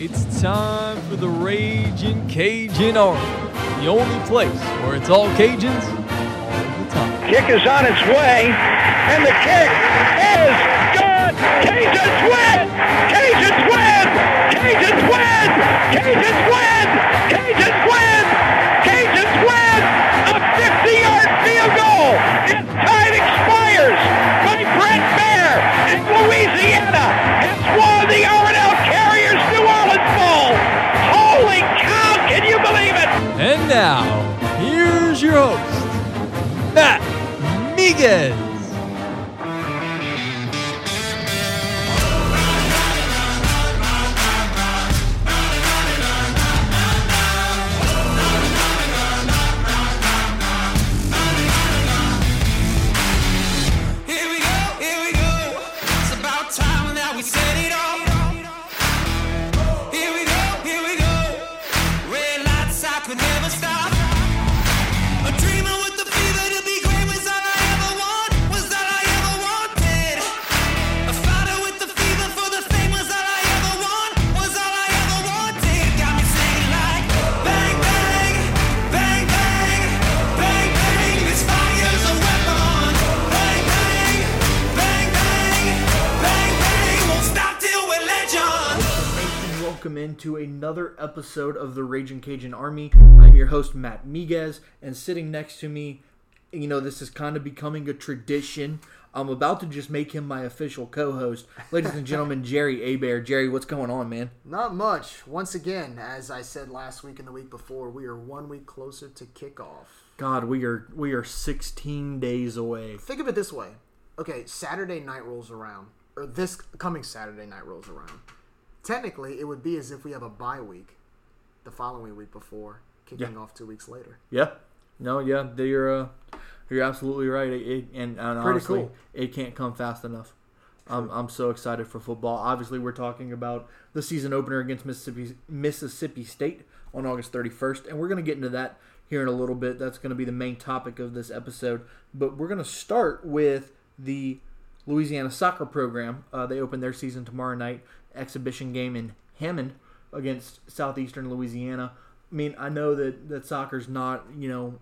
It's time for the Raging Cajun Army, the only place where it's all Cajuns all the time. Kick is on its way, and the kick is good. Cajuns win! Cajuns win! Cajuns win! Cajuns win! Cajuns win! Miguez. Welcome into another episode of the Raging Cajun Army. I'm your host Matt Miguez, and sitting next to me, you know, this is kind of becoming a tradition. I'm about to just make him my official co-host, ladies and gentlemen, Jerry Abear. Jerry, what's going on, man? Not much. Once again, as I said last week and the week before, we are one week closer to kickoff. God, we are we are 16 days away. Think of it this way. Okay, Saturday night rolls around, or this coming Saturday night rolls around. Technically, it would be as if we have a bye week the following week before kicking Yeah. off two weeks later. Yeah, no, yeah, you're uh, you're absolutely right. It, it- and, and Pretty honestly, cool. it can't come fast enough. I'm, I'm so excited for football. Obviously, we're talking about the season opener against Mississippi Mississippi State on August 31st, and we're going to get into that here in a little bit. That's going to be the main topic of this episode. But we're going to start with the Louisiana soccer program. Uh, they open their season tomorrow night, exhibition game in Hammond against Southeastern Louisiana. I mean, I know that that soccer's not you know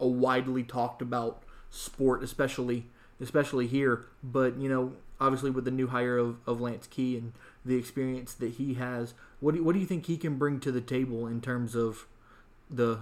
a widely talked about sport, especially especially here. But you know, obviously with the new hire of, of Lance Key and the experience that he has, what do you, what do you think he can bring to the table in terms of the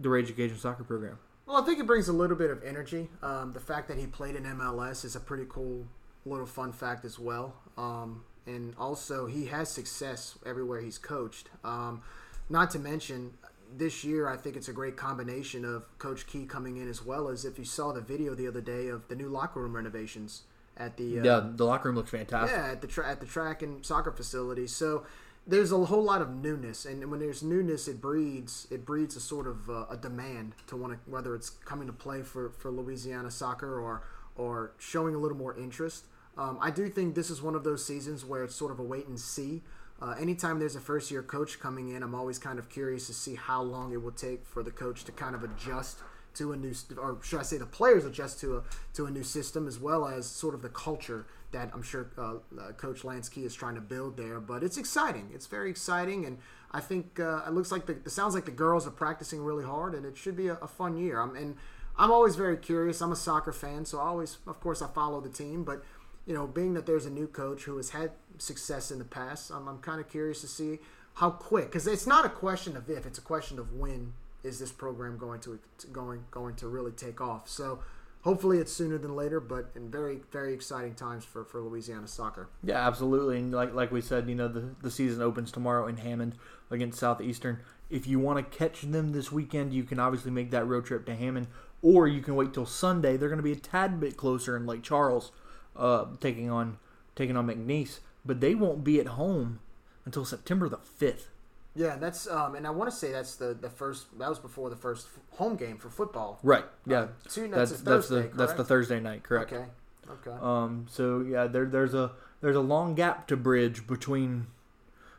the Ragin' Cajun soccer program? Well, I think it brings a little bit of energy. Um, the fact that he played in MLS is a pretty cool little fun fact as well. Um, and also, he has success everywhere he's coached. Um, not to mention, this year, I think it's a great combination of Coach Key coming in as well as if you saw the video the other day of the new locker room renovations at the uh, Yeah, the locker room looks fantastic. yeah, at the tra- at the track and soccer facility. So there's a whole lot of newness, and when there's newness, it breeds it breeds a sort of uh, a demand to want to whether it's coming to play for for Louisiana soccer or or showing a little more interest. Um, I do think this is one of those seasons where it's sort of a wait and see. Uh, anytime there's a first year coach coming in, I'm always kind of curious to see how long it will take for the coach to kind of adjust to a new, or should I say, the players adjust to a to a new system as well as sort of the culture that I'm sure uh, uh, Coach Lance Key is trying to build there. But it's exciting. It's very exciting, and I think uh, it looks like the it sounds like the girls are practicing really hard, and it should be a, a fun year. I'm and I'm always very curious. I'm a soccer fan, so I always, of course, I follow the team, but you know, being that there's a new coach who has had success in the past, I'm, I'm kind of curious to see how quick, because it's not a question of if, it's a question of when is this program going to, going going to really take off. So hopefully it's sooner than later, but in very very exciting times for, for Louisiana soccer. Yeah, absolutely. And like like we said, you know, the, the season opens tomorrow in Hammond against Southeastern. If you want to catch them this weekend, you can obviously make that road trip to Hammond, or you can wait till Sunday. They're going to be a tad bit closer in Lake Charles, uh, taking on taking on McNeese, but they won't be at home until September the fifth. Yeah, that's um, and I want to say that's the the first that was before the first f- home game for football. Right. Yeah. Two- that's that's that's the Thursday, that's the? Thursday night. Correct. Okay. Okay. Um, so yeah, there, there's a there's a long gap to bridge between,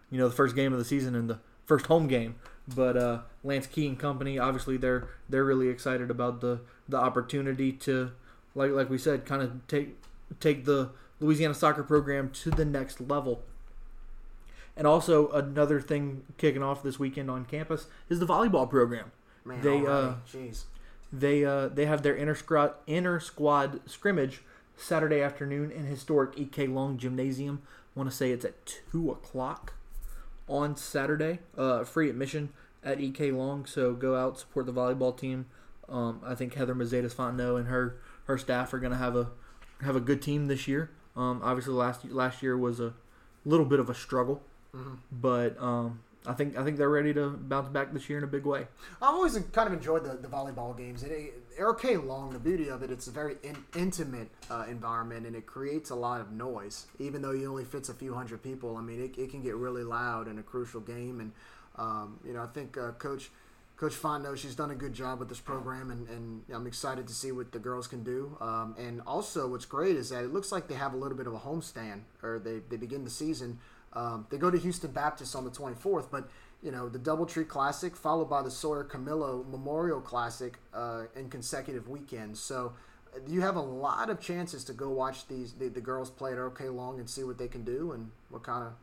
you know, the first game of the season and the first home game. But uh, Lance Key and company, obviously, they're they're really excited about the the opportunity to, like like we said, kind of take take the Louisiana soccer program to the next level. And also another thing kicking off this weekend on campus is the volleyball program. Man, they uh, jeez. they uh, they have their inter squad inter squad scrimmage Saturday afternoon in historic EK Long Gymnasium. Want to say it's at two o'clock on Saturday. Uh, free admission at EK Long, so go out support the volleyball team. Um, I think Heather Mazeitis Fontenot and her her staff are going to have a have a good team this year. Um, obviously last last year was a little bit of a struggle, but um, I think I think they're ready to bounce back this year in a big way. I've always kind of enjoyed the, the volleyball games. It, EK Long, the beauty of it, it's a very in, intimate uh, environment and it creates a lot of noise. Even though you only fits a few hundred people, I mean, it, it can get really loud in a crucial game. And um, you know, I think uh, Coach Coach Fondo, she's done a good job with this program, and, and I'm excited to see what the girls can do. Um, and also, what's great is that it looks like they have a little bit of a homestand, or they, they begin the season. Um, they go to Houston Baptist on the 24th, but you know the DoubleTree Classic followed by the Sawyer Camillo Memorial Classic uh, in consecutive weekends. So uh, you have a lot of chances to go watch these the, the girls play at EK Long and see what they can do and what kind of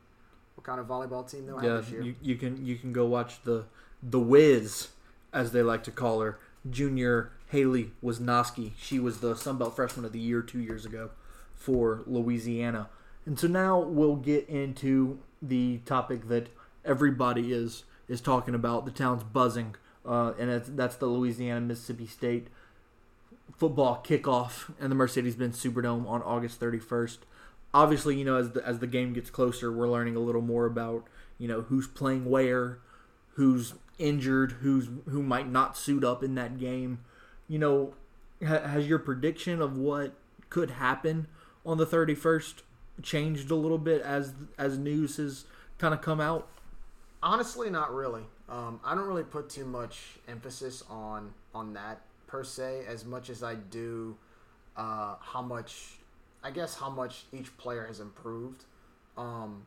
what kind of volleyball team they'll Yeah, have this year. you, you can you can go watch the the Wiz, as they like to call her, Junior Haley Wisnowski. She was the Sun Belt Freshman of the Year two years ago for Louisiana. And so now we'll get into the topic that everybody is is talking about. The town's buzzing, uh, and that's the Louisiana Mississippi State football kickoff and the Mercedes-Benz Superdome on August 31st. Obviously, you know, as the as the game gets closer, we're learning a little more about you know who's playing where, who's injured, who's who might not suit up in that game. You know, ha- has your prediction of what could happen on the 31st changed a little bit as as news has kind of come out? Honestly, not really. Um, I don't really put too much emphasis on on that per se, as much as I do uh, how much, I guess, how much each player has improved. Um,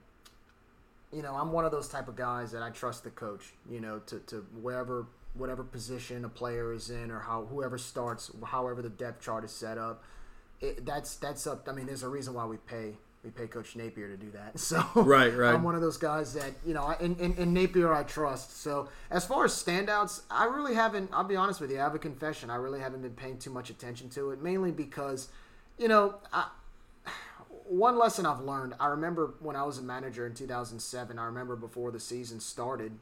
you know, I'm one of those type of guys that I trust the coach. You know, to, to wherever whatever position a player is in, or how whoever starts, however the depth chart is set up. It, that's that's up. I mean, there's a reason why we pay we pay Coach Napier to do that. So Right, right. I'm one of those guys that you know, in, in, in Napier I trust. So as far as standouts, I really haven't. I'll be honest with you. I have a confession. I really haven't been paying too much attention to it, mainly because, you know, I, one lesson I've learned. I remember when I was a manager in 2007. I remember before the season started.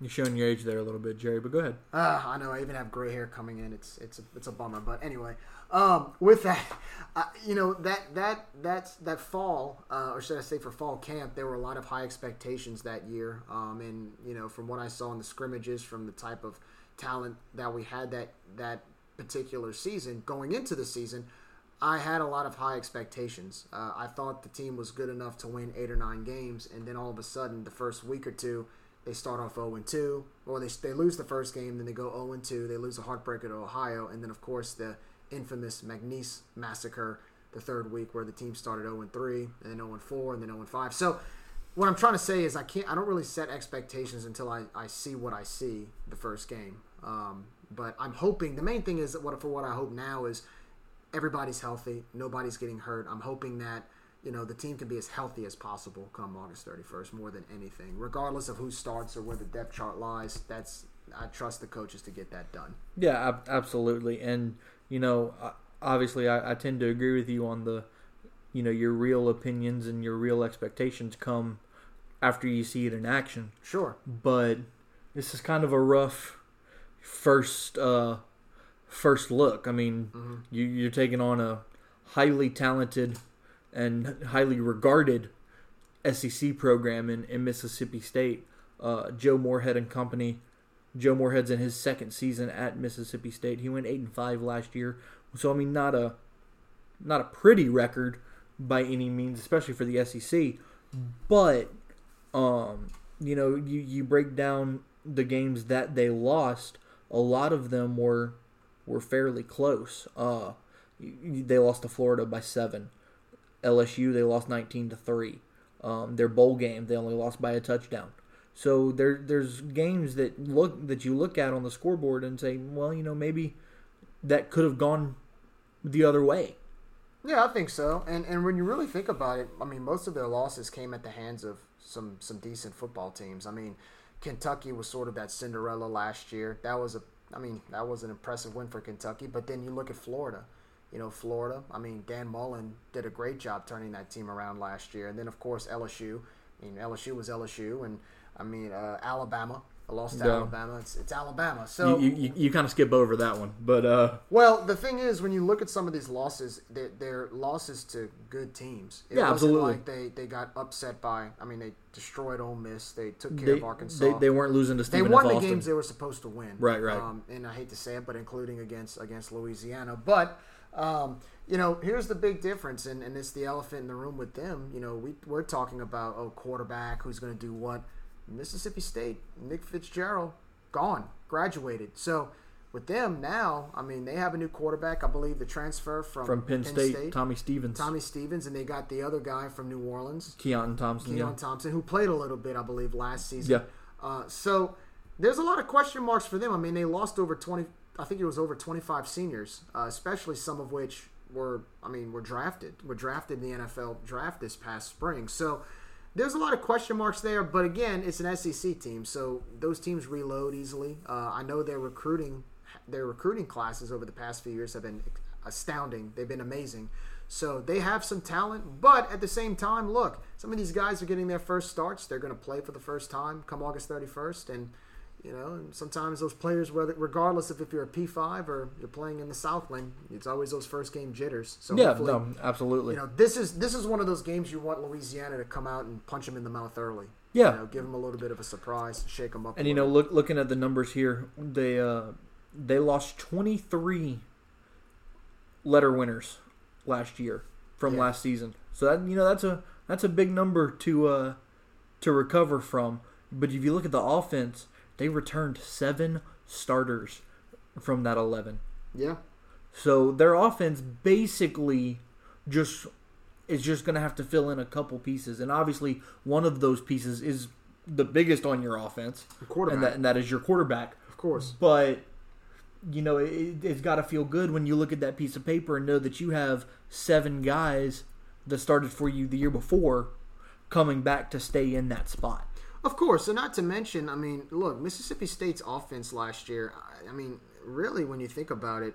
You're showing your age there a little bit, Jerry, but go ahead. Uh, I know I even have gray hair coming in. It's it's a, it's a bummer, but anyway, um, with that, uh, you know that that that's that fall, uh, or should I say for fall camp, there were a lot of high expectations that year. Um, and you know from what I saw in the scrimmages, from the type of talent that we had that that particular season going into the season, I had a lot of high expectations. Uh, I thought the team was good enough to win eight or nine games, and then all of a sudden, the first week or two, they start off 0 2, or they, they lose the first game, then they go 0 2, they lose a heartbreaker to Ohio, and then, of course, the infamous McNeese massacre the third week where the team started 0 3, and then 0 4, and then 0 5. So, what I'm trying to say is I can't I don't really set expectations until I, I see what I see the first game. Um, but I'm hoping the main thing is that what for what I hope now is everybody's healthy, nobody's getting hurt. I'm hoping that you know the team can be as healthy as possible come August 31st, more than anything, regardless of who starts or where the depth chart lies. That's I trust the coaches to get that done. Yeah, ab- absolutely. And you know, obviously, I, I tend to agree with you on the, you know, your real opinions and your real expectations come after you see it in action. Sure. But this is kind of a rough first uh, first look. I mean, you, you're taking on a highly talented and highly regarded SEC program in, in Mississippi State. Uh, Joe Moorhead and company. Joe Moorhead's in his second season at Mississippi State. He went eight and five last year. So I mean, not a not a pretty record by any means, especially for the SEC. But um, you know, you you break down the games that they lost. A lot of them were were fairly close. Uh, they lost to Florida by seven. LSU they lost nineteen to three. Um, their bowl game they only lost by a touchdown. So there there's games that look that you look at on the scoreboard and say, well, you know, maybe that could have gone the other way. Yeah, I think so. And and when you really think about it, I mean, most of their losses came at the hands of some some decent football teams. I mean, Kentucky was sort of that Cinderella last year. That was a I mean that was an impressive win for Kentucky. But then you look at Florida. You know, Florida. I mean, Dan Mullen did a great job turning that team around last year. And then of course LSU. I mean, LSU was LSU, and I mean uh, Alabama. I lost to Yeah. Alabama. It's, it's Alabama. So you, you, you kind of skip over that one, but uh, well, the thing is, when you look at some of these losses, they're, they're losses to good teams. It Yeah, absolutely. Like they, they got upset by. I mean, they destroyed Ole Miss. They took care they, of Arkansas. they they weren't losing to They won the games they were supposed to win. Right, right. Um, and I hate to say it, but including against against Louisiana. But um, you know, here's the big difference, and, and it's the elephant in the room with them. You know, we we're talking about oh quarterback who's going to do what. Mississippi State, Nick Fitzgerald, gone, graduated. So with them now, I mean, they have a new quarterback. I believe the transfer from from Penn, State, Tommy Stevens, Tommy Stevens, and they got the other guy from New Orleans, Keontae Thompson. Keon yeah. Thompson, who played a little bit, I believe, last season. Yeah. Uh, so there's a lot of question marks for them. I mean, they lost over 20. I think it was over 25 seniors, uh, especially some of which were, I mean, were drafted. Were drafted in the NFL draft this past spring. So there's a lot of question marks there. But again, it's an SEC team, so those teams reload easily. Uh, I know their recruiting, their recruiting classes over the past few years have been astounding. They've been amazing. So they have some talent, but at the same time, look, some of these guys are getting their first starts. They're going to play for the first time come August 31st, and you know, and sometimes those players, whether regardless of if you're a P5 or you're playing in the Southland, it's always those first game jitters. So Yeah, no, absolutely. you know, this is this is one of those games you want Louisiana to come out and punch them in the mouth early. Yeah. you know, give them a little bit of a surprise, shake them up. And you know, look looking at the numbers here, they uh, they lost 23 letter winners last year from Yeah. last season. So that you know that's a that's a big number to uh, to recover from. But if you look at the offense, they returned seven starters from that 11. yeah, So their offense basically just is just going to have to fill in a couple pieces, and obviously one of those pieces is the biggest on your offense, quarterback. and that and that is your quarterback. of course. But you know it, it's got to feel good when you look at that piece of paper and know that you have seven guys that started for you the year before coming back to stay in that spot. Of course, and not to mention, I mean, look, Mississippi State's offense last year. I- I mean, really, when you think about it,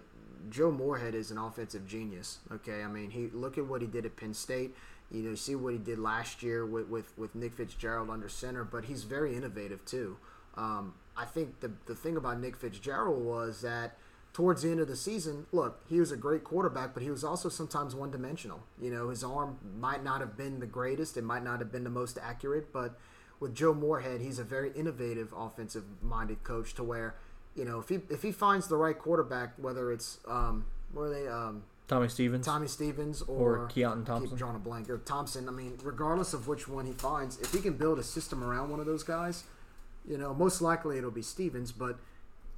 Joe Moorhead is an offensive genius. Okay, I mean, he look at what he did at Penn State. You know, see what he did last year with with, with Nick Fitzgerald under center, but he's very innovative too. Um, I think the the thing about Nick Fitzgerald was that towards the end of the season, look, he was a great quarterback, but he was also sometimes one dimensional. You know, his arm might not have been the greatest, it might not have been the most accurate, but with Joe Moorhead, he's a very innovative offensive minded coach to where, you know, if he if he finds the right quarterback, whether it's um where are they um Tommy Stevens. Tommy Stevens or, Or Keontae Thompson. keep drawing a blank or Thompson. I mean, regardless of which one he finds, if he can build a system around one of those guys, you know, most likely it'll be Stevens. But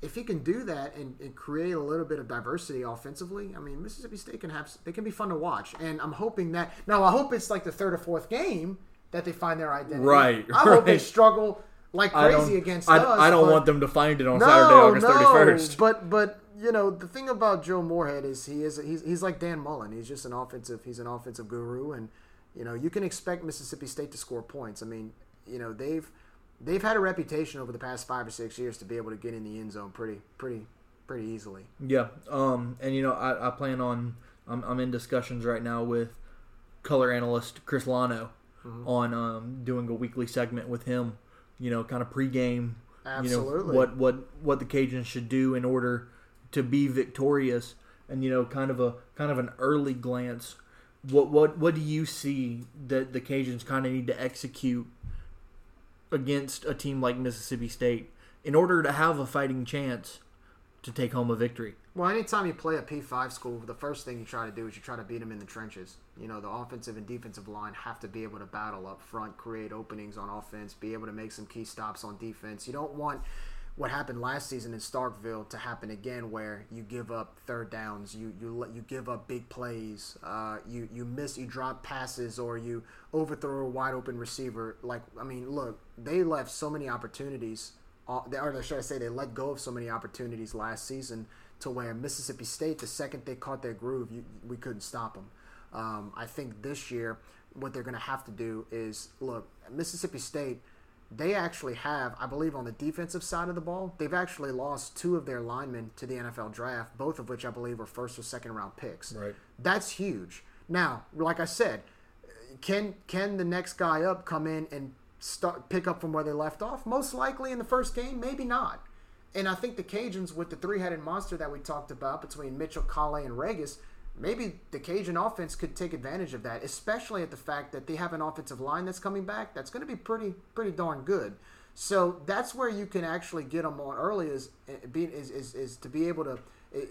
if he can do that and, and create a little bit of diversity offensively, I mean, Mississippi State can have they can be fun to watch. And I'm hoping that now I hope it's like the third or fourth game that they find their identity. Right, I hope they struggle like crazy against I, us. I don't want them to find it on no, Saturday, August no, 31st. But but you know the thing about Joe Moorhead is he is he's, he's like Dan Mullen. He's just an offensive he's an offensive guru, and you know you can expect Mississippi State to score points. I mean you know they've they've had a reputation over the past five or six years to be able to get in the end zone pretty pretty pretty easily. Yeah, um, and you know, I, I plan on. I'm, I'm in discussions right now with color analyst Chris Lano on um, doing a weekly segment with him. You know, kind of pregame. You know what what what the Cajuns should do in order to be victorious, and you know, kind of a kind of an early glance. What what what do you see that the Cajuns kind of need to execute against a team like Mississippi State in order to have a fighting chance to take home a victory? Well, anytime you play a P5 school, the first thing you try to do is you try to beat them in the trenches. You know, the offensive and defensive line have to be able to battle up front, create openings on offense, be able to make some key stops on defense. You don't want what happened last season in Starkville to happen again, where you give up third downs, you you you give up big plays, uh, you you miss, you drop passes, or you overthrow a wide open receiver. Like I mean, look, they left so many opportunities uh, or should I say, they let go of so many opportunities last season to where Mississippi State, the second they caught their groove, you, we couldn't stop them. Um, I think this year, what they're going to have to do is look Mississippi State. They actually have, I believe, on the defensive side of the ball, they've actually lost two of their linemen to the NFL draft, both of which I believe were first or second round picks. Right. That's huge. Now, like I said, can can the next guy up come in and start pick up from where they left off? Most likely in the first game, maybe not. And I think the Cajuns with the three-headed monster that we talked about between Mitchell, Calais, and Ragas, maybe the Cajun offense could take advantage of that, especially at the fact that they have an offensive line that's coming back that's going to be pretty pretty darn good. So that's where you can actually get them on early is be is, is, is to be able to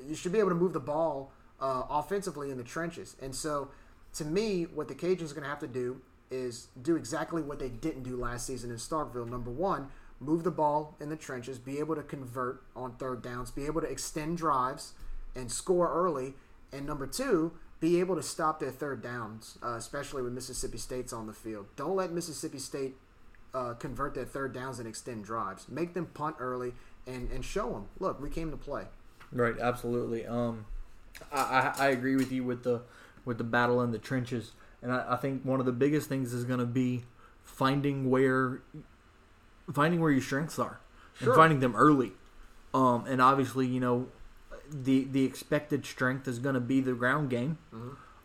you should be able to move the ball uh, offensively in the trenches. And so to me, what the Cajuns are going to have to do is do exactly what they didn't do last season in Starkville. Number one, move the ball in the trenches, be able to convert on third downs, be able to extend drives and score early. And number two, be able to stop their third downs, uh, especially when Mississippi State's on the field. Don't let Mississippi State uh, convert their third downs and extend drives. Make them punt early and, and show them, look, we came to play. Right, absolutely. Um, I, I, I agree with you with the with the battle in the trenches, and I, I think one of the biggest things is going to be finding where finding where your strengths are Sure. and finding them early. Um, and obviously, you know, the the expected strength is going to be the ground game.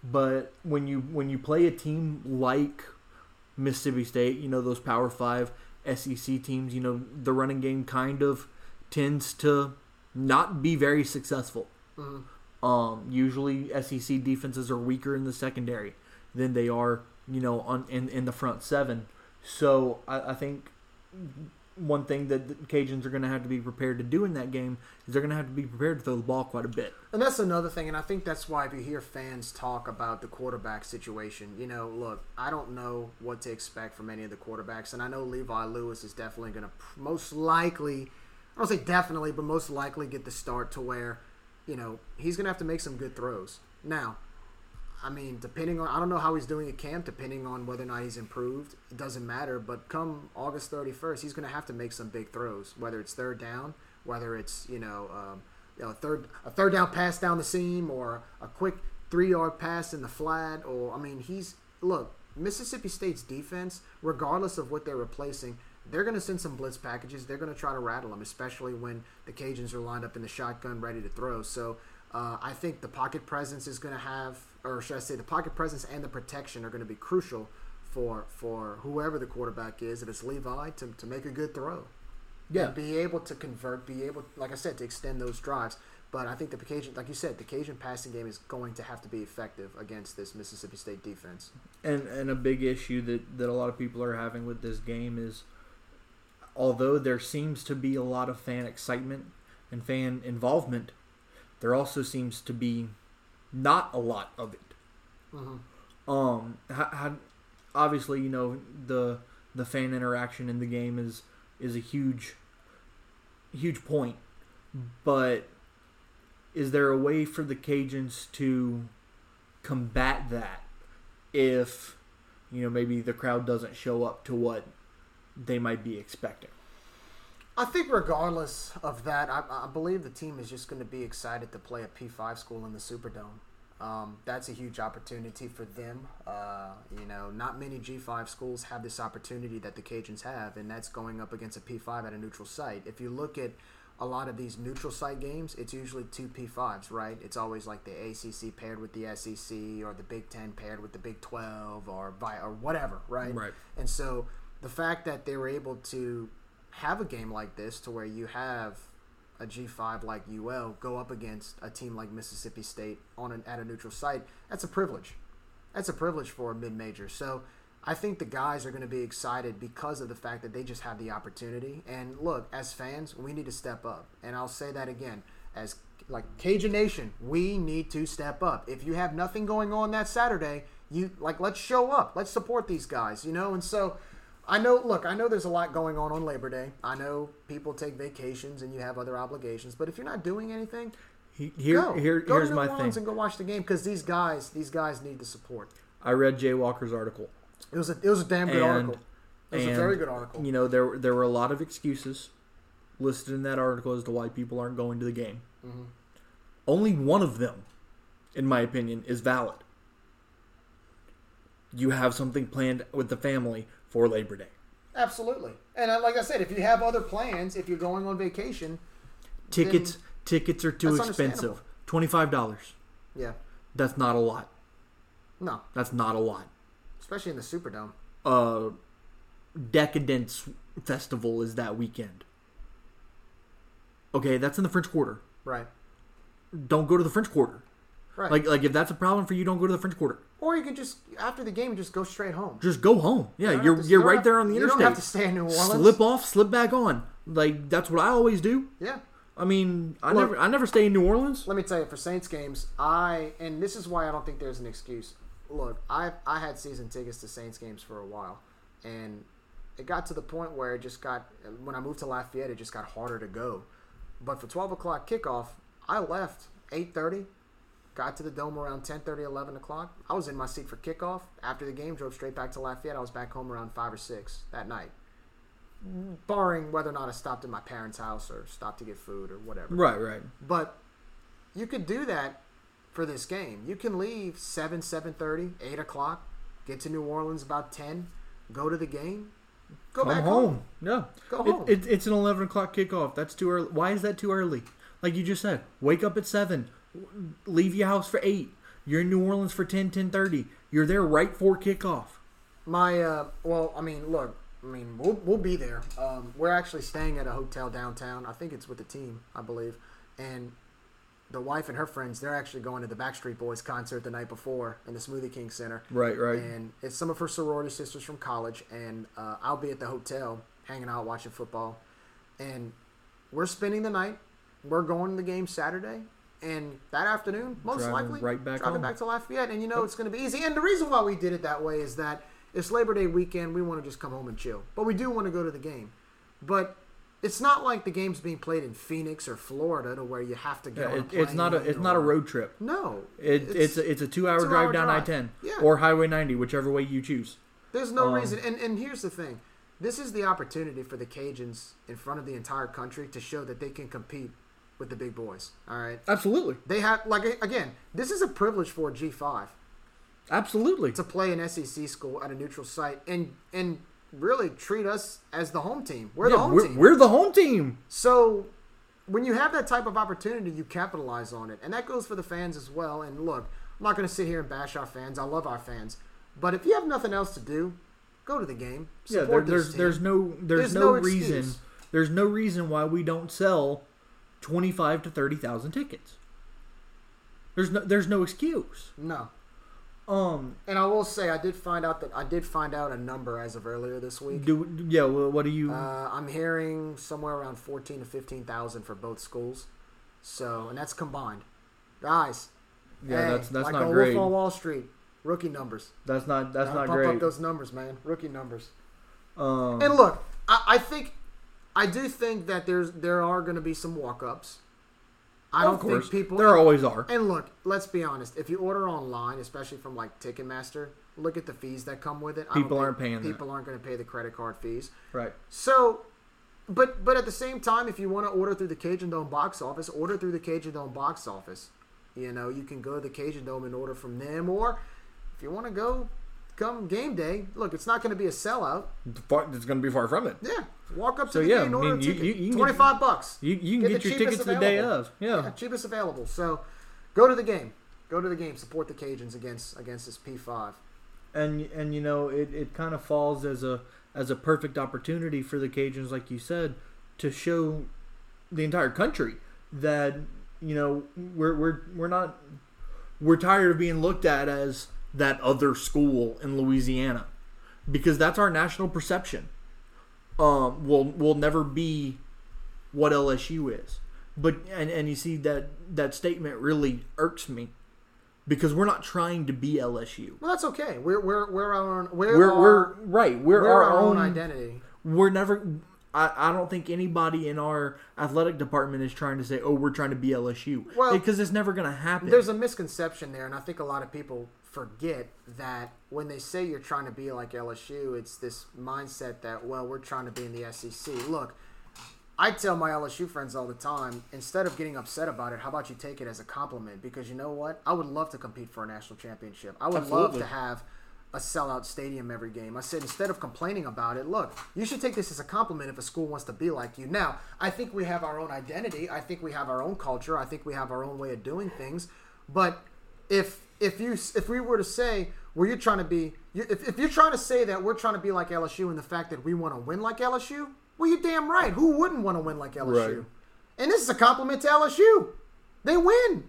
But when you when you play a team like Mississippi State, you know those Power Five SEC teams, you know the running game kind of tends to not be very successful. Um, usually SEC defenses are weaker in the secondary than they are, you know, on in, in the front seven. So I, I think one thing that the Cajuns are going to have to be prepared to do in that game is they're going to have to be prepared to throw the ball quite a bit. And that's another thing, and I think that's why if you hear fans talk about the quarterback situation, you know, look, I don't know what to expect from any of the quarterbacks, and I know Levi Lewis is definitely going to most likely, I don't say definitely, but most likely get the start to where, you know, he's going to have to make some good throws. Now, I mean, depending on, I don't know how he's doing at camp, depending on whether or not he's improved. It doesn't matter. But come August 31st, he's going to have to make some big throws, whether it's third down, whether it's, you know, um, you know, third a third down pass down the seam or a quick three yard pass in the flat. Or, I mean, he's, look, Mississippi State's defense, regardless of what they're replacing, they're going to send some blitz packages. They're going to try to rattle them, especially when the Cajuns are lined up in the shotgun ready to throw. So uh, I think the pocket presence is going to have, or should I say, the pocket presence and the protection are going to be crucial for for whoever the quarterback is. If it's Levi, to, to make a good throw. Yeah. And be able to convert, be able, like I said, to extend those drives. But I think the Cajun, like you said, the Cajun passing game is going to have to be effective against this Mississippi State defense. And and a big issue that, that a lot of people are having with this game is although there seems to be a lot of fan excitement and fan involvement, there also seems to be not a lot of it. Um, how, how, obviously, you know the the fan interaction in the game is is a huge huge point, but is there a way for the Cajuns to combat that if you know maybe the crowd doesn't show up to what they might be expecting? I think regardless of that, I, I believe the team is just going to be excited to play a P5 school in the Superdome. Um, that's a huge opportunity for them. Uh, you know, not many G5 schools have this opportunity that the Cajuns have, and that's going up against a P5 at a neutral site. If you look at a lot of these neutral site games, it's usually two P5s, right? It's always like the ACC paired with the SEC or the Big Ten paired with the Big 12 or, vi- or whatever, right? Right. And so the fact that they were able to have a game like this to where you have a G5 like UL go up against a team like Mississippi State on an, at a neutral site, that's a privilege. That's a privilege for a mid-major. So I think the guys are going to be excited because of the fact that they just have the opportunity. And look, as fans, we need to step up. And I'll say that again. As like Cajun Nation, we need to step up. If you have nothing going on that Saturday, you like let's show up. Let's support these guys, you know? And so I know, look, I know there's a lot going on on Labor Day. I know people take vacations and you have other obligations, but if you're not doing anything, He- Here, go. here, go here's to New my Orleans thing. and go watch the game because these guys, these guys need the support. I read Jay Walker's article. It was a, it was a damn good And- article. It was a very good article. You know, there there were a lot of excuses listed in that article as to why people aren't going to the game. Mm-hmm. Only one of them, in my opinion, is valid. you have something planned with the family for Labor Day. Absolutely. And uh, like I said, if you have other plans, if you're going on vacation, Tickets tickets are too expensive. Twenty five dollars. yeah, That's not a lot. no, That's not a lot. especially in the Superdome. Uh, Decadence Festival is that weekend. Okay, that's in the French Quarter. Right. Don't go to the French Quarter. Right. Like like if that's a problem for you, don't go to the French Quarter. or you can just after the game just go straight home. Just go home. Yeah, you you're to- you're right have- there on the you interstate. don't have to stay in New Orleans. Slip off, slip back on. Like that's what I always do. Yeah. I mean, I Look- never I never stay in New Orleans. Let me tell you, for Saints games, I and this is why I don't think there's an excuse. Look, I I had season tickets to Saints games for a while, and it got to the point where it just got when I moved to Lafayette, it just got harder to go. But for twelve o'clock kickoff, I left eight thirty, got to the dome around 10:30, 11 o'clock. I was in my seat for kickoff. After the game, drove straight back to Lafayette. I was back home around five or six that night, barring whether or not I stopped at my parents' house or stopped to get food or whatever. Right, right. But you could do that for this game. You can leave 7, 7.30, 8 o'clock, get to New Orleans about 10, go to the game, go Come back home. home. Yeah. Go It- home. it- it's an eleven o'clock kickoff. That's too early. Why is that too early? Like you just said, wake up at seven, leave your house for eight. You're in New Orleans for 10, 10.30. You're there right for kickoff. My, uh, well, I mean, look, I mean, we'll, we'll be there. Um, we're actually staying at a hotel downtown. I think it's with the team, I believe. And the wife and her friends, they're actually going to the Backstreet Boys concert the night before in the Smoothie King Center. Right, right. And it's some of her sorority sisters from college, and uh, I'll be at the hotel hanging out watching football. And we're spending the night. We're going to the game Saturday, and that afternoon, most Driving likely, right back driving home. back to Lafayette. And you know it's going to be easy. And the reason why we did it that way is that it's Labor Day weekend. We want to just come home and chill, but we do want to go to the game. But it's not like the game's being played in Phoenix or Florida to where you have to go. Yeah, it, it's not a it's not a road trip. No, It, it's a, it's a two hour drive down I ten Yeah. or Highway ninety, whichever way you choose. There's no Um, reason, and, and here's the thing: this is the opportunity for the Cajuns in front of the entire country to show that they can compete with the big boys. All right, Absolutely, they have like again, this is a privilege for a G five absolutely. to play an SEC school at a neutral site and and really treat us as the home team. We're the home we're, team. we're the home team. So when you have that type of opportunity, you capitalize on it, and that goes for the fans as well. And look, I'm not going to sit here and bash our fans. I love our fans, but if you have nothing else to do, go to the game. Yeah, there, there's team. there's no there's, There's no, no reason there's no reason why we don't sell twenty five to thirty thousand tickets. There's no there's no excuse. no. Um, And I will say, I did find out that I did find out a number as of earlier this week. do yeah. What do you? Uh, I'm hearing somewhere around fourteen to fifteen thousand for both schools. So, and that's combined, guys. yeah, hey, that's that's like not a great. Wolf on Wall Street, rookie numbers. That's not that's Gotta not pump great. up those numbers, man. Rookie numbers. um, And look, I, I think, I do think that there's there are going to be some walk ups. I of don't course, think people. there always are. And look, let's be honest. If you order online, especially from like Ticketmaster, look at the fees that come with it. I People aren't paying that. People aren't going to pay the credit card fees. Right. So, but but at the same time, if you want to order through the Cajun Dome box office, order through the Cajun Dome box office. You know, you can go to the Cajun Dome and order from them, or if you want to go, come game day. Look, it's not going to be a sellout. Far- It's going to be far from it. Yeah, walk up to So, the yeah, game and I order mean, a you- ticket. you- you can Twenty five bucks. You you can get, the your cheapest tickets the day available. of. Yeah. cheapest available. So, go to the game. Go to the game. Support the Cajuns against against this P five. and and you know it, it kind of falls as a as a perfect opportunity for the Cajuns, like you said, to show the entire country that you know we're we're we're not we're tired of being looked at as that other school in Louisiana because that's our national perception. Um, will will never be what LSU is, but and and you see that that statement really irks me because we're not trying to be LSU Well, that's okay. We're we're we're our own. We're we're, our, we're right. We're, we're our, own, identity. We're never. I, I don't think anybody in our athletic department is trying to say, "Oh, we're trying to be LSU," Well, because it's never going to happen. There's a misconception there, and I think a lot of people forget that when they say you're trying to be like LSU, it's this mindset that well, we're trying to be in the SEC. Look, I tell my LSU friends all the time, instead of getting upset about it, how about you take it as a compliment? Because you know what? I would love to compete for a national championship. I would love to have a sellout stadium every game. I said instead of complaining about it, look, you should take this as a compliment if a school wants to be like you. Now, I think we have our own identity. I think we have our own culture. I think we have our own way of doing things. But if if you if we were to say well you're trying to be you, if, if you're trying to say that we're trying to be like LSU and the fact that we want to win like LSU, well you're damn right. Who wouldn't want to win like LSU? Right. And this is a compliment to LSU. They win.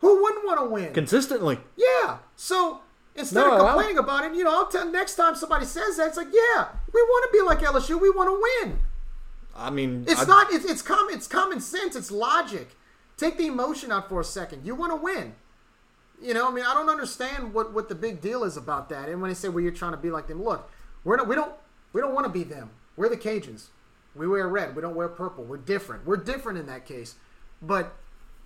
Who wouldn't want to win? Consistently. Yeah. So instead No, of complaining about it, you know, I'll tell next time somebody says that, it's like, yeah, we want to be like LSU. We want to win. I mean, It's I- not. It's it's com- It's common sense. It's logic. Take the emotion out for a second. You want to win. You know, I mean, I don't understand what what the big deal is about that. And when they say, "Well, you're trying to be like them," look, we're not. We don't. We don't want to be them. We're the Cajuns. We wear red. We don't wear purple. We're different. We're different in that case. But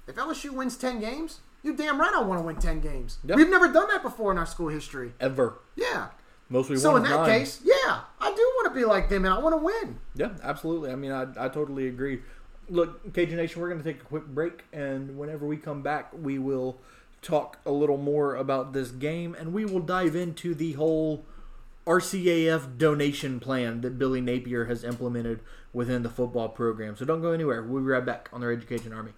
if LSU wins ten games, you damn right I want to win ten games. Yep. We've never done that before in our school history. ever. Yeah. Mostly So in that nine. case, yeah, I do want to be like them, and I want to win. Yeah, absolutely. I mean, I, I totally agree. Look, Cajun Nation, we're going to take a quick break, and whenever we come back, we will talk a little more about this game, and we will dive into the whole RCAF donation plan that Billy Napier has implemented within the football program. So don't go anywhere. We'll be right back on the Raging Cajun Army.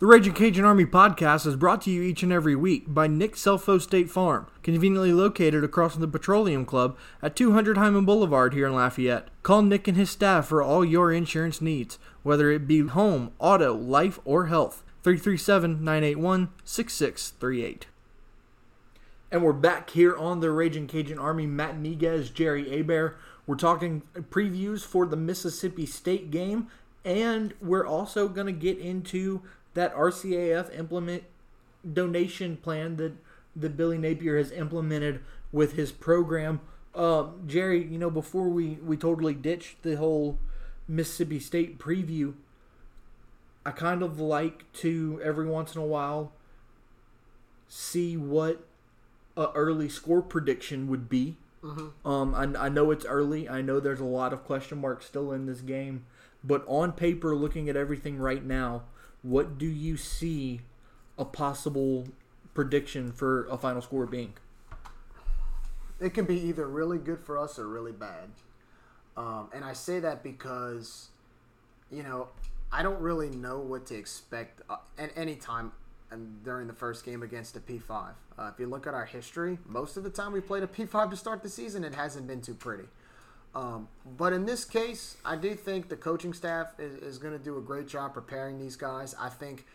The Raging Cajun Army podcast is brought to you each and every week by Nick Selfo State Farm, conveniently located across from the Petroleum Club at 200 Heymann Boulevard here in Lafayette. Call Nick and his staff for all your insurance needs, whether it be home, auto, life, or health. 337 981 6638. And we're back here on the Raging Cajun Army. Matt Miguez, Jerry Abear. We're talking previews for the Mississippi State game, and we're also going to get into that RCAF implement donation plan that that Billy Napier has implemented with his program. Um, Jerry, you know, before we we totally ditched the whole Mississippi State preview, I kind of like to every once in a while see what a early score prediction would be. Um, I, I know it's early. I know there's a lot of question marks still in this game, but on paper, looking at everything right now, what do you see a possible prediction for a final score being? it can be either really good for us or really bad. Um, and I say that because, you know, I don't really know what to expect uh, at any time and during the first game against a P5. Uh, if you look at our history, most of the time we played a P5 to start the season, it hasn't been too pretty. Um, but in this case, I do think the coaching staff is, is going to do a great job preparing these guys. I think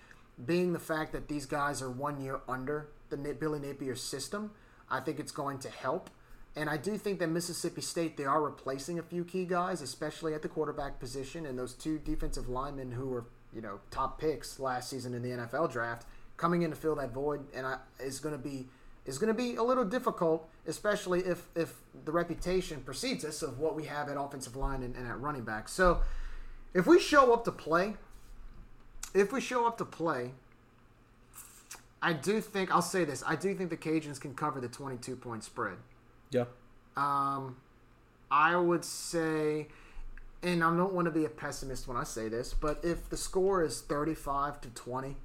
being the fact that these guys are one year under the Billy Napier system, I think it's going to help. And I do think that Mississippi State, they are replacing a few key guys, especially at the quarterback position, and those two defensive linemen who were, you know, top picks last season in the NFL draft, coming in to fill that void, and I, is going to be is going to be a little difficult, especially if if the reputation precedes us of what we have at offensive line and, and at running back. So, if we show up to play, if we show up to play, I do think I'll say this: I do think the Cajuns can cover the 22 point spread. Yeah. Um, I would say, and I don't want to be a pessimist when I say this, but if the score is 35 to 20,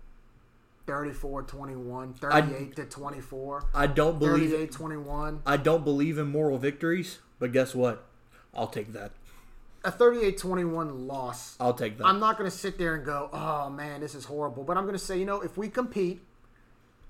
34 21, 38 to 24, I don't believe 38 21, I don't believe in moral victories, but guess what? I'll take that. a 38 21 loss. I'll take that. I'm not going to sit there and go, oh man, this is horrible. But I'm going to say, you know, if we compete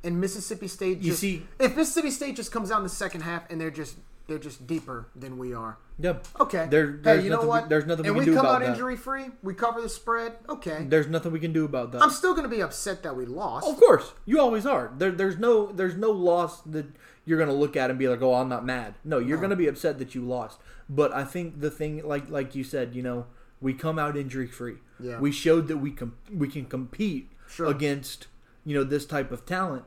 and Mississippi State You just, see- if Mississippi State just comes out in the second half and they're just they're just deeper than we are. yep. Okay. There, hey, you know nothing, what? There's nothing and we we come out injury free. We cover the spread. Okay. There's nothing we can do about that. I'm still going to be upset that we lost. Of course, you always are. There, there's no, there's no loss that you're gonna look at and be like, "Oh, I'm not mad." No, you're gonna be upset that you lost. But I think the thing, like, like you said, you know, we come out injury free. Yeah. We showed that we com- we can compete Sure. against, you know, this type of talent,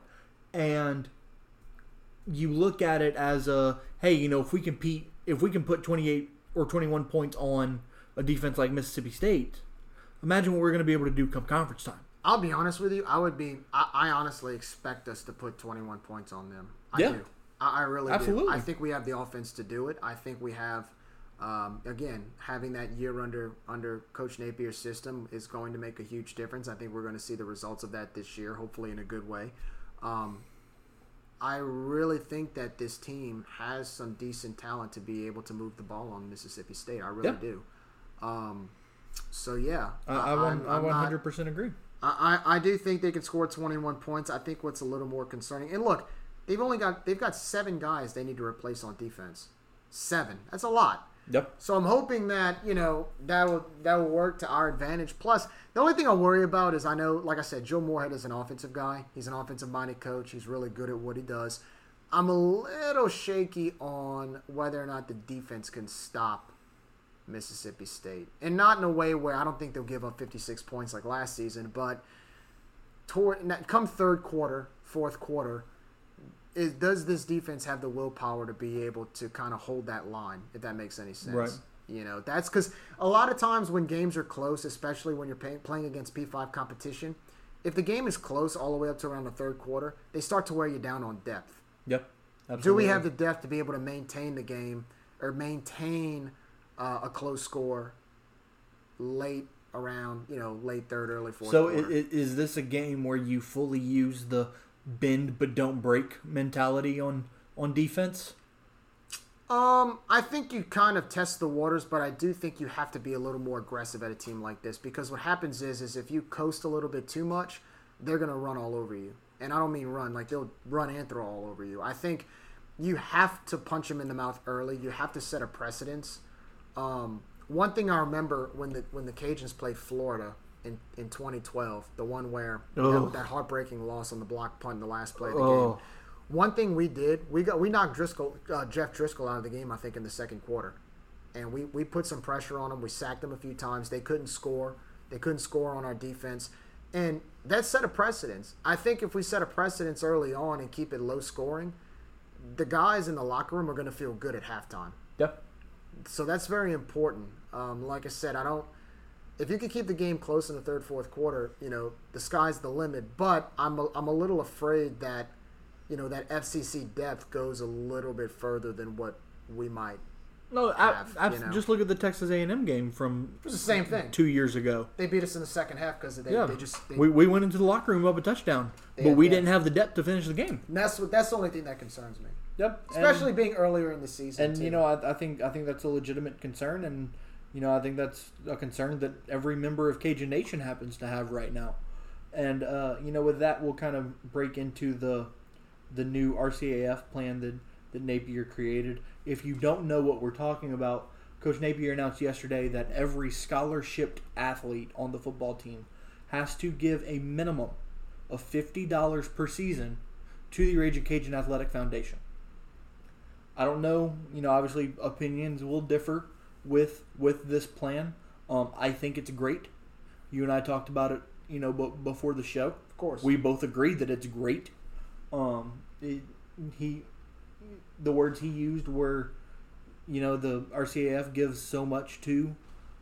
and you look at it as a, hey, you know, if we compete, if we can put 28 or 21 points on a defense like Mississippi State, imagine what we're gonna be able to do come conference time. I'll be honest with you. I would be. I, I honestly expect us to put 21 points on them. I Yeah. do. I, I really do. Absolutely. I think we have the offense to do it. I think we have. Um, again, having that year under under Coach Napier's system is going to make a huge difference. I think we're going to see the results of that this year, hopefully in a good way. Um, I really think that this team has some decent talent to be able to move the ball on Mississippi State. I really Yeah. do. Um, so yeah, I, I, I'm- I I'm not- 100% agree. I, I I do think they can score 21 points. I think what's a little more concerning, and look, they've only got they've got seven guys they need to replace on defense. Seven. That's a lot. Yep. So I'm hoping that you know that will that will work to our advantage. Plus, the only thing I worry about is I know, like I said, Joe Moorhead is an offensive guy. He's an offensive minded coach. He's really good at what he does. I'm a little shaky on whether or not the defense can stop Mississippi State, and not in a way where I don't think they'll give up 56 points like last season, but toward come third quarter, fourth quarter, is does this defense have the willpower to be able to kind of hold that line if that makes any sense Right. you know that's because a lot of times when games are close especially when you're pay, playing against p5 competition if the game is close all the way up to around the third quarter they start to wear you down on depth Yep. Absolutely. do we have the depth to be able to maintain the game or maintain uh, a close score late around you know late third early fourth So is this a game where you fully use the bend but don't break mentality on on defense? Um, I think you kind of test the waters, but I do think you have to be a little more aggressive at a team like this because what happens is, is if you coast a little bit too much, they're gonna run all over you, and I don't mean run like they'll run and throw all over you. I think you have to punch them in the mouth early. You have to set a precedence. Um, one thing I remember when the when the Cajuns played Florida in, in 2012, the one where that, that heartbreaking loss on the block punt in the last play of the Oh. game. One thing we did, we got we knocked Driskel, uh, Jeff Driskel out of the game. I think in the second quarter, and we we put some pressure on them. We sacked them a few times. They couldn't score. They couldn't score on our defense, and that set a precedence. I think if we set a precedence early on and keep it low scoring, the guys in the locker room are going to feel good at halftime. Yep. So that's very important. Um, like I said, I don't. If you could keep the game close in the third, fourth quarter, you know the sky's the limit. But I'm a, I'm a little afraid that, you know, that SEC depth goes a little bit further than what we might. No, Have, I, you know. just look at the Texas A&M game from It was the same thing. two years ago. They beat us in the second half because they, Yeah, they just. They, we, we went into the locker room up a touchdown, but we depth. didn't have the depth to finish the game. and that's what that's the only thing that concerns me, Yep, especially being earlier in the season. and too. you know I, I think I think that's a legitimate concern, and you know I think that's a concern that every member of Cajun Nation happens to have right now, and uh, you know with that we'll kind of break into the the new RCAF plan that that Napier created. If you don't know what we're talking about, Coach Napier announced yesterday that every scholarshiped athlete on the football team has to give a minimum of fifty dollars per season to the Ragin' Cajun Athletic Foundation. I don't know. You know, obviously opinions will differ with with this plan. Um, I think it's great. You and I talked about it. You know, b- before the show. Of course. we both agreed that it's great. Um, it, he, the words he used were, you know, the RCAF gives so much to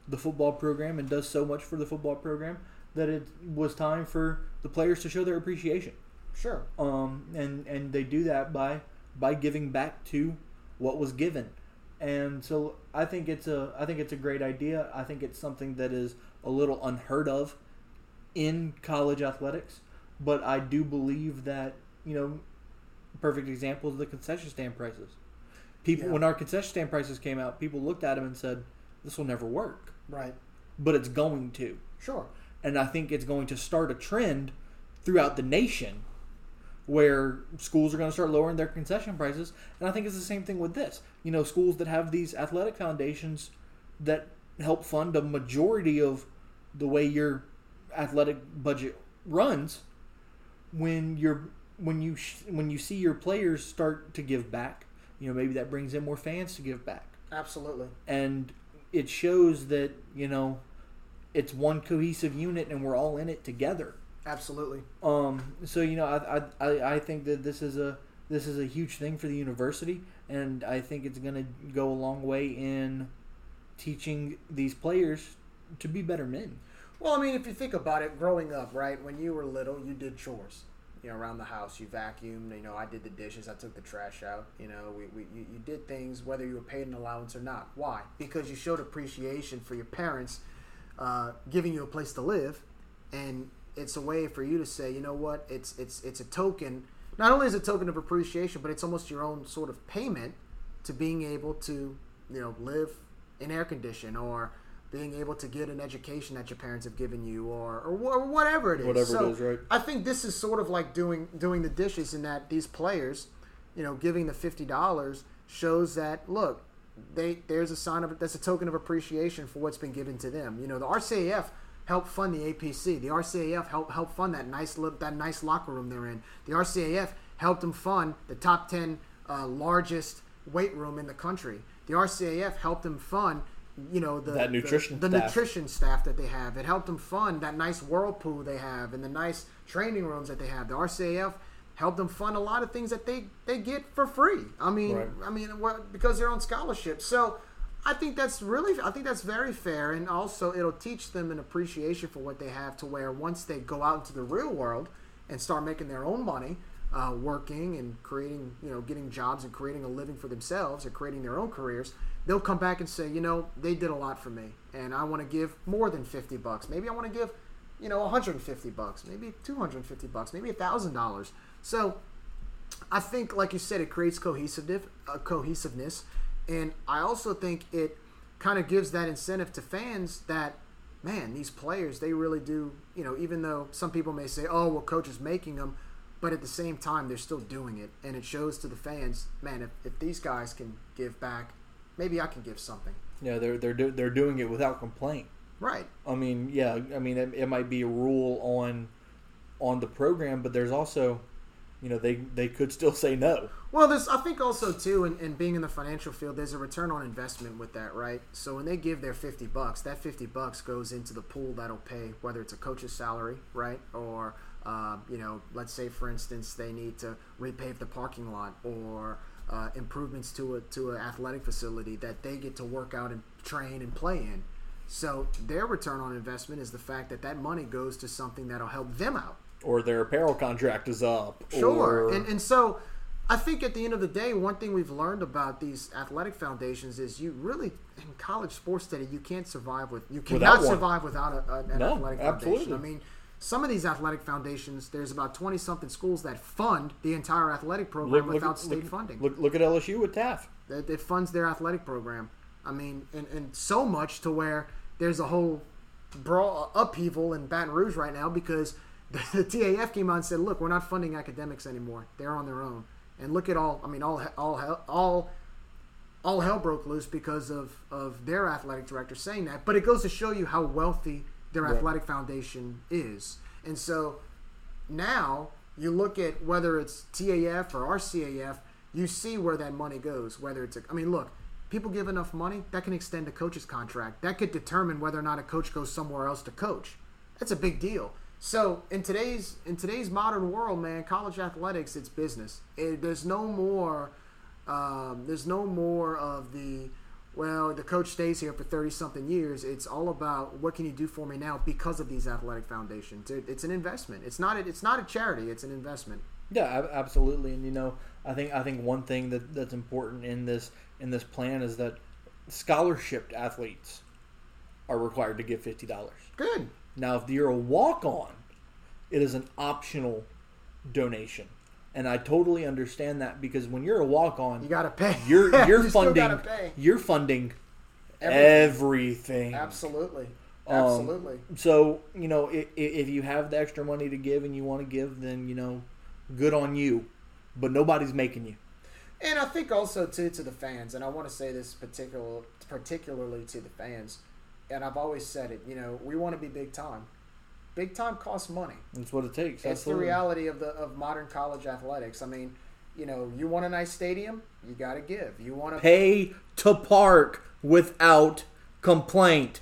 the football program and does so much for the football program that it was time for the players to show their appreciation sure. um, and and they do that by by giving back to what was given, and so I think it's a I think it's a great idea. I think it's something that is a little unheard of in college athletics, but I do believe that you know, perfect example is the concession stand prices. People Yeah. when our concession stand prices came out, people looked at them and said, "This will never work," Right. but it's going to Sure. and I think it's going to start a trend throughout the nation where schools are going to start lowering their concession prices. And I think it's the same thing with this. You know, schools that have these athletic foundations that help fund a majority of the way your athletic budget runs. When you're when you sh- when you see your players start to give back, you know maybe that brings in more fans to give back Absolutely. and it shows that you know it's one cohesive unit and we're all in it together Absolutely. um so you know i i i I think that this is a this is a huge thing for the university and i think it's going to go a long way in teaching these players to be better men Well, I mean, if you think about it, growing up, right, when you were little, you did chores. You know, around the house, you vacuumed. You know, I did the dishes. I took the trash out. You know, we, we you, you did things whether you were paid an allowance or not. Why? Because you showed appreciation for your parents uh, giving you a place to live, and it's a way for you to say, you know what, it's it's it's a token not only is it a token of appreciation, but it's almost your own sort of payment to being able to, you know, live in air condition or being able to get an education that your parents have given you or or, or whatever it is. Whatever it So is, right. I think this is sort of like doing doing the dishes in that these players, you know, giving the fifty dollars shows that look, they there's a sign of that's a token of appreciation for what's been given to them. You know, the RCAF helped fund the APC. The RCAF helped help fund that nice that nice locker room they're in. The RCAF helped them fund the top ten uh, largest weight room in the country. The RCAF helped them fund. You know the That nutrition the, staff. nutrition staff that they have. It helped them fund that nice whirlpool they have and the nice training rooms that they have. The RCAF helped them fund a lot of things that they they get for free. I mean, Right. I mean, what, because they're on scholarship. So I think that's really, I think that's very fair, and also it'll teach them an appreciation for what they have. To where once they go out into the real world and start making their own money, uh, working and creating, you know, getting jobs and creating a living for themselves and creating their own careers, they'll come back and say, you know, they did a lot for me, and I want to give more than fifty bucks. Maybe I want to give, you know, 150 bucks, maybe 250 bucks, maybe thousand dollars. So I think, like you said, it creates uh, cohesiveness, and I also think it kind of gives that incentive to fans that, man, these players they really do. You know, even though some people may say, "Oh, well, coach is making them," but at the same time, they're still doing it, and it shows to the fans, man, if, if these guys can give back, maybe I can give something. Yeah, they're they're do, they're doing it without complaint. Right. I mean, yeah, I mean, it, it might be a rule on on the program, but there's also, you know, they they could still say no. Well, there's I think also too, in, in being in the financial field, there's a return on investment with that, right? So when they give their fifty bucks, that fifty bucks goes into the pool that'll pay whether it's a coach's salary, right, or uh, you know, let's say for instance they need to repave the parking lot or uh, improvements to a to an athletic facility that they get to work out and train and play in. So their return on investment is the fact that that money goes to something that'll help them out. Or their apparel contract is up. Sure. or- And, and so I think at the end of the day, one thing we've learned about these athletic foundations is you really, in college sports today, you can't survive with, you cannot one. survive without a, a- an No, athletic absolutely. foundation. I mean, some of these athletic foundations, there's about 20 something schools that fund the entire athletic program look, without look, state look, funding. Look, look at LSU with TAF. That it funds their athletic program. I mean, and, and so much to where there's a whole brawl upheaval in Baton Rouge right now because the, TAF came out and said, "Look, we're not funding academics anymore. They're on their own." And look at all. I mean, all all hell, all all hell broke loose because of of their athletic director saying that. But it goes to show you how wealthy their athletic foundation is. And so now you look at whether it's TAF or RCAF, you see where that money goes. Whether it's, a, I mean, look, people give enough money that can extend a coach's contract. That could determine whether or not a coach goes somewhere else to coach. That's a big deal. So in today's in today's modern world, man, college athletics it's business. It, there's no more. Um, there's no more of the well, the coach stays here for 30 something years. It's all about what can you do for me now because of these athletic foundations. It, it's an investment. It's not a, it's not a charity, it's an investment. Yeah, absolutely. And you know, I think I think one thing that, that's important in this in this plan is that scholarship athletes are required to give fifty dollars. Good. Now, if you're a walk on, it is an optional donation. And I totally understand that because when you're a walk on, You on, got to pay. you're you're You funding gotta you're funding Everything. everything. Absolutely. Um, Absolutely. So you know, if, if you have the extra money to give and you want to give, then you know, good on you. But nobody's making you. And I think also too to the fans, and I want to say this particular particularly to the fans, and I've always said it. You know, we want to be big time. Big time costs money. That's what it takes. It's the reality of the of modern college athletics. I mean, you know, you want a nice stadium, you got to give. You want to Pay to park without complaint.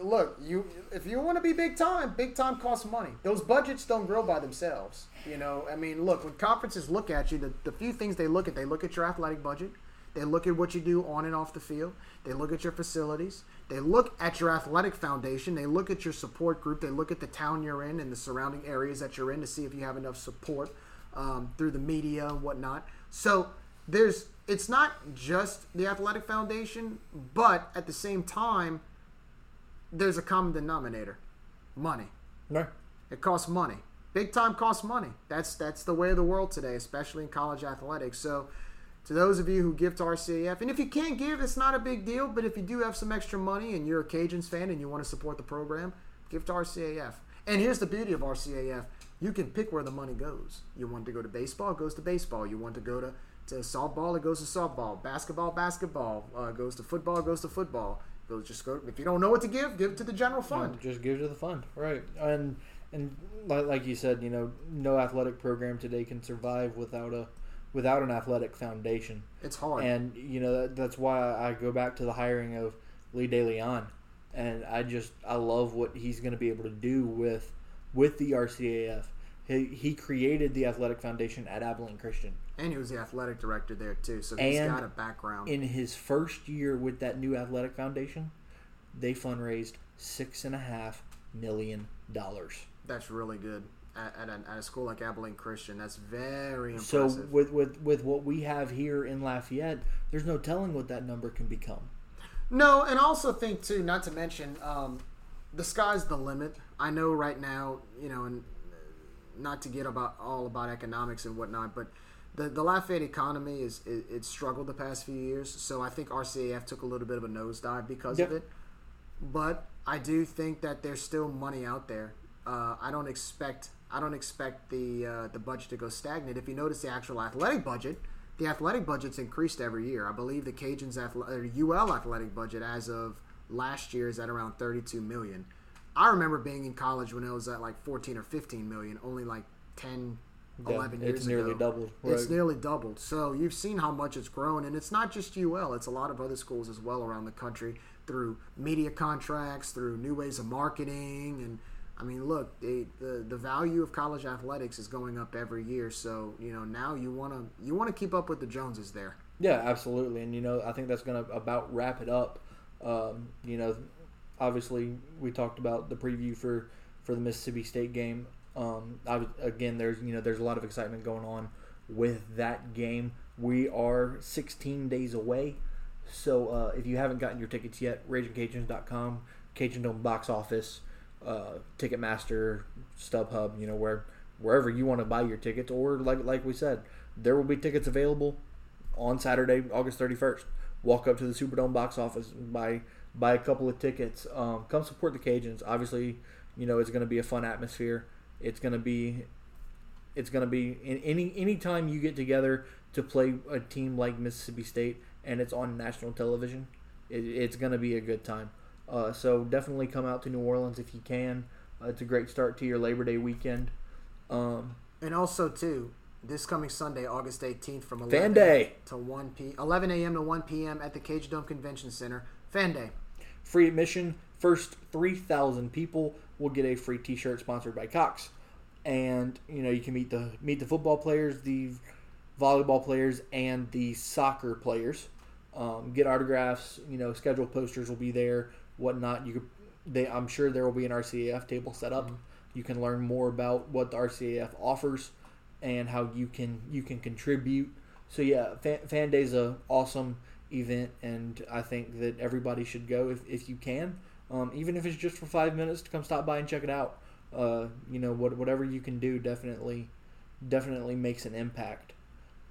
look. You if you want to be big time, big time costs money. Those budgets don't grow by themselves. You know, I mean, look when conferences look at you, the, the few things they look at, they look at your athletic budget. They look at what you do on and off the field. They look at your facilities. They look at your athletic foundation. They look at your support group. They look at the town you're in and the surrounding areas that you're in to see if you have enough support um, through the media and whatnot. So there's it's not just the athletic foundation, but at the same time, there's a common denominator: money. No. It costs money. big time costs money. That's that's the way of the world today, especially in college athletics. So, to those of you who give to RCAF, and if you can't give, it's not a big deal. But if you do have some extra money and you're a Cajuns fan and you want to support the program, give to RCAF. And here's the beauty of RCAF: you can pick where the money goes. You want to go to baseball, it goes to baseball. You want to go to to softball, it goes to softball. Basketball, basketball. Uh, goes to football, it goes to football. Goes just go. If you don't know what to give, give to the general fund. Just give to the fund, right? And and like, like you said, you know, no athletic program today can survive without a without an athletic foundation. It's hard. And you know that, that's why I go back to the hiring of Lee DeLeon, and I just I love what he's going to be able to do with with the RCAF. He, he created the athletic foundation at Abilene Christian. And he was the athletic director there too, so he's And got a background. In his first year with that new athletic foundation, they fundraised six and a half million dollars. That's really good at, at, a, at a school like Abilene Christian. That's very impressive. So with, with with what we have here in Lafayette, there's no telling what that number can become. no, and I also think too, not to mention, um, the sky's the limit. I know right now, you know, and not to get about all about economics and whatnot, but the the Lafayette economy is it, it's struggled the past few years. So I think RCAF took a little bit of a nosedive because of it. But I do think that there's still money out there. Uh, I don't expect I don't expect the uh, the budget to go stagnant. If you notice the actual athletic budget, the athletic budget's increased every year. I believe the Cajuns athle- or UL athletic budget as of last year is at around 32 million. I remember being in college when it was at like 14 or 15 million, only like 10, Yeah, 11 it's years nearly ago. doubled, It's nearly doubled. So you've seen how much it's grown, and it's not just UL. It's a lot of other schools as well around the country through media contracts, through new ways of marketing, and I mean, look, the the, the value of college athletics is going up every year. So you know now you want to you want to keep up with the Joneses there. Yeah, absolutely. And you know, I think that's going to about wrap it up. Um, you know, obviously we talked about the preview for for the Mississippi State game. Um, I, again, there's you know there's a lot of excitement going on with that game. We are 16 days away, so uh, if you haven't gotten your tickets yet, RaginCajuns.com, Cajun Dome box office, uh, Ticketmaster, StubHub, you know where wherever you want to buy your tickets, or like like we said, there will be tickets available on Saturday, August 31st. Walk up to the Superdome box office buy buy a couple of tickets. Um, come support the Cajuns. Obviously, you know it's going to be a fun atmosphere. It's going to be it's going to be in any any time you get together to play a team like Mississippi State and it's on national television, it, it's going to be a good time. Uh, so definitely come out to New Orleans if you can. Uh, it's a great start to your Labor Day weekend. Um, And also too, this coming Sunday, August 18th, from 11 Fan Day. to 1 p 11 a.m. to 1 p.m. at the Cajundome Convention Center. Fan Day. free admission. First 3,000 people will get a free T-shirt sponsored by Cox, and you know you can meet the meet the football players, the volleyball players, and the soccer players. Um, get autographs. You know, scheduled posters will be there, whatnot. You could, they, I'm sure there will be an RCAF table set up. You can learn more about what the RCAF offers and how you can you can contribute. So yeah, Fan, Fan Day's a awesome event, and I think that everybody should go if, if you can, um, even if it's just for five minutes to come stop by and check it out. Uh, you know, what, whatever you can do definitely definitely makes an impact.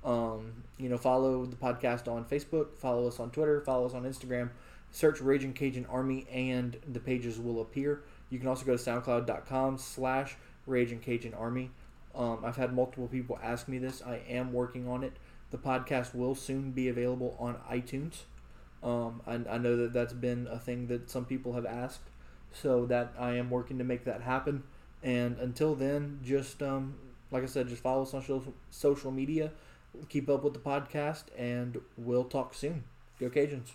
Um, you know, follow the podcast on Facebook, follow us on Twitter, follow us on Instagram. Search Ragin' Cajun Army, and the pages will appear. You can also go to SoundCloud.com slash Raging Cajun Army. Um, I've had multiple people ask me this. I am working on it. The podcast will soon be available on iTunes. Um, I, I know that that's been a thing that some people have asked, so that I am working to make that happen. And until then, just um, like I said, just follow us on social, social media, keep up with the podcast, and we'll talk soon. Go Cajuns!